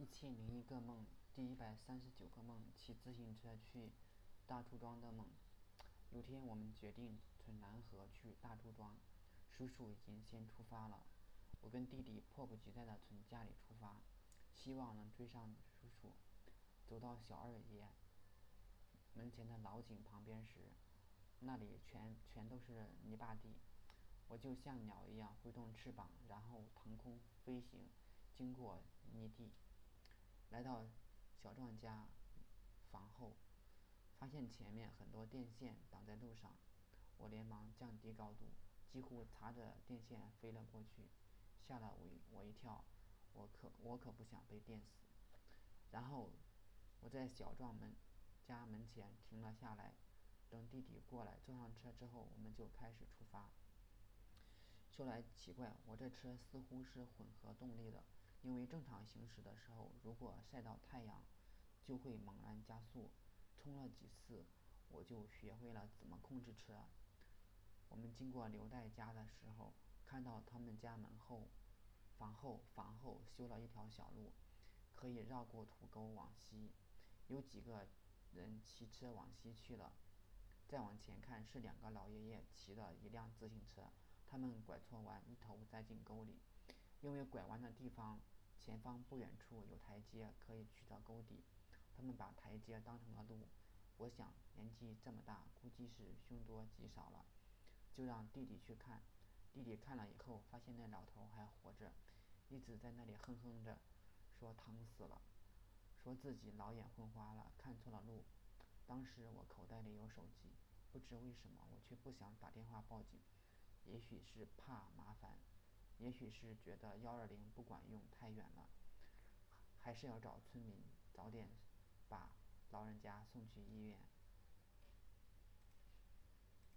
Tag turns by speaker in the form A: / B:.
A: 一千零一个梦，第一百三十九个梦，骑自行车去大朱庄的梦。有天，我们决定从南河去大朱庄，叔叔已经先出发了。我跟弟弟迫不及待地从家里出发，希望能追上叔叔。走到小二爷门前的老井旁边时，那里全全都是泥巴地，我就像鸟一样挥动翅膀，然后腾空飞行，经过泥地。来到小壮家房后，发现前面很多电线挡在路上，我连忙降低高度，几乎擦着电线飞了过去，吓了我我一跳，我可我可不想被电死。然后我在小壮门家门前停了下来，等弟弟过来坐上车之后，我们就开始出发。说来奇怪，我这车似乎是混合动力的。因为正常行驶的时候，如果晒到太阳，就会猛然加速。冲了几次，我就学会了怎么控制车。我们经过刘代家的时候，看到他们家门后、房后、房后修了一条小路，可以绕过土沟往西。有几个人骑车往西去了。再往前看，是两个老爷爷骑的一辆自行车。他们拐错弯，一头栽进沟里。因为拐弯的地方前方不远处有台阶，可以去到沟底。他们把台阶当成了路。我想，年纪这么大，估计是凶多吉少了，就让弟弟去看。弟弟看了以后，发现那老头还活着，一直在那里哼哼着，说疼死了，说自己老眼昏花了，看错了路。当时我口袋里有手机，不知为什么，我却不想打电话报警。也许是怕麻烦。也许是觉得幺二零不管用，太远了，还是要找村民早点把老人家送去医院。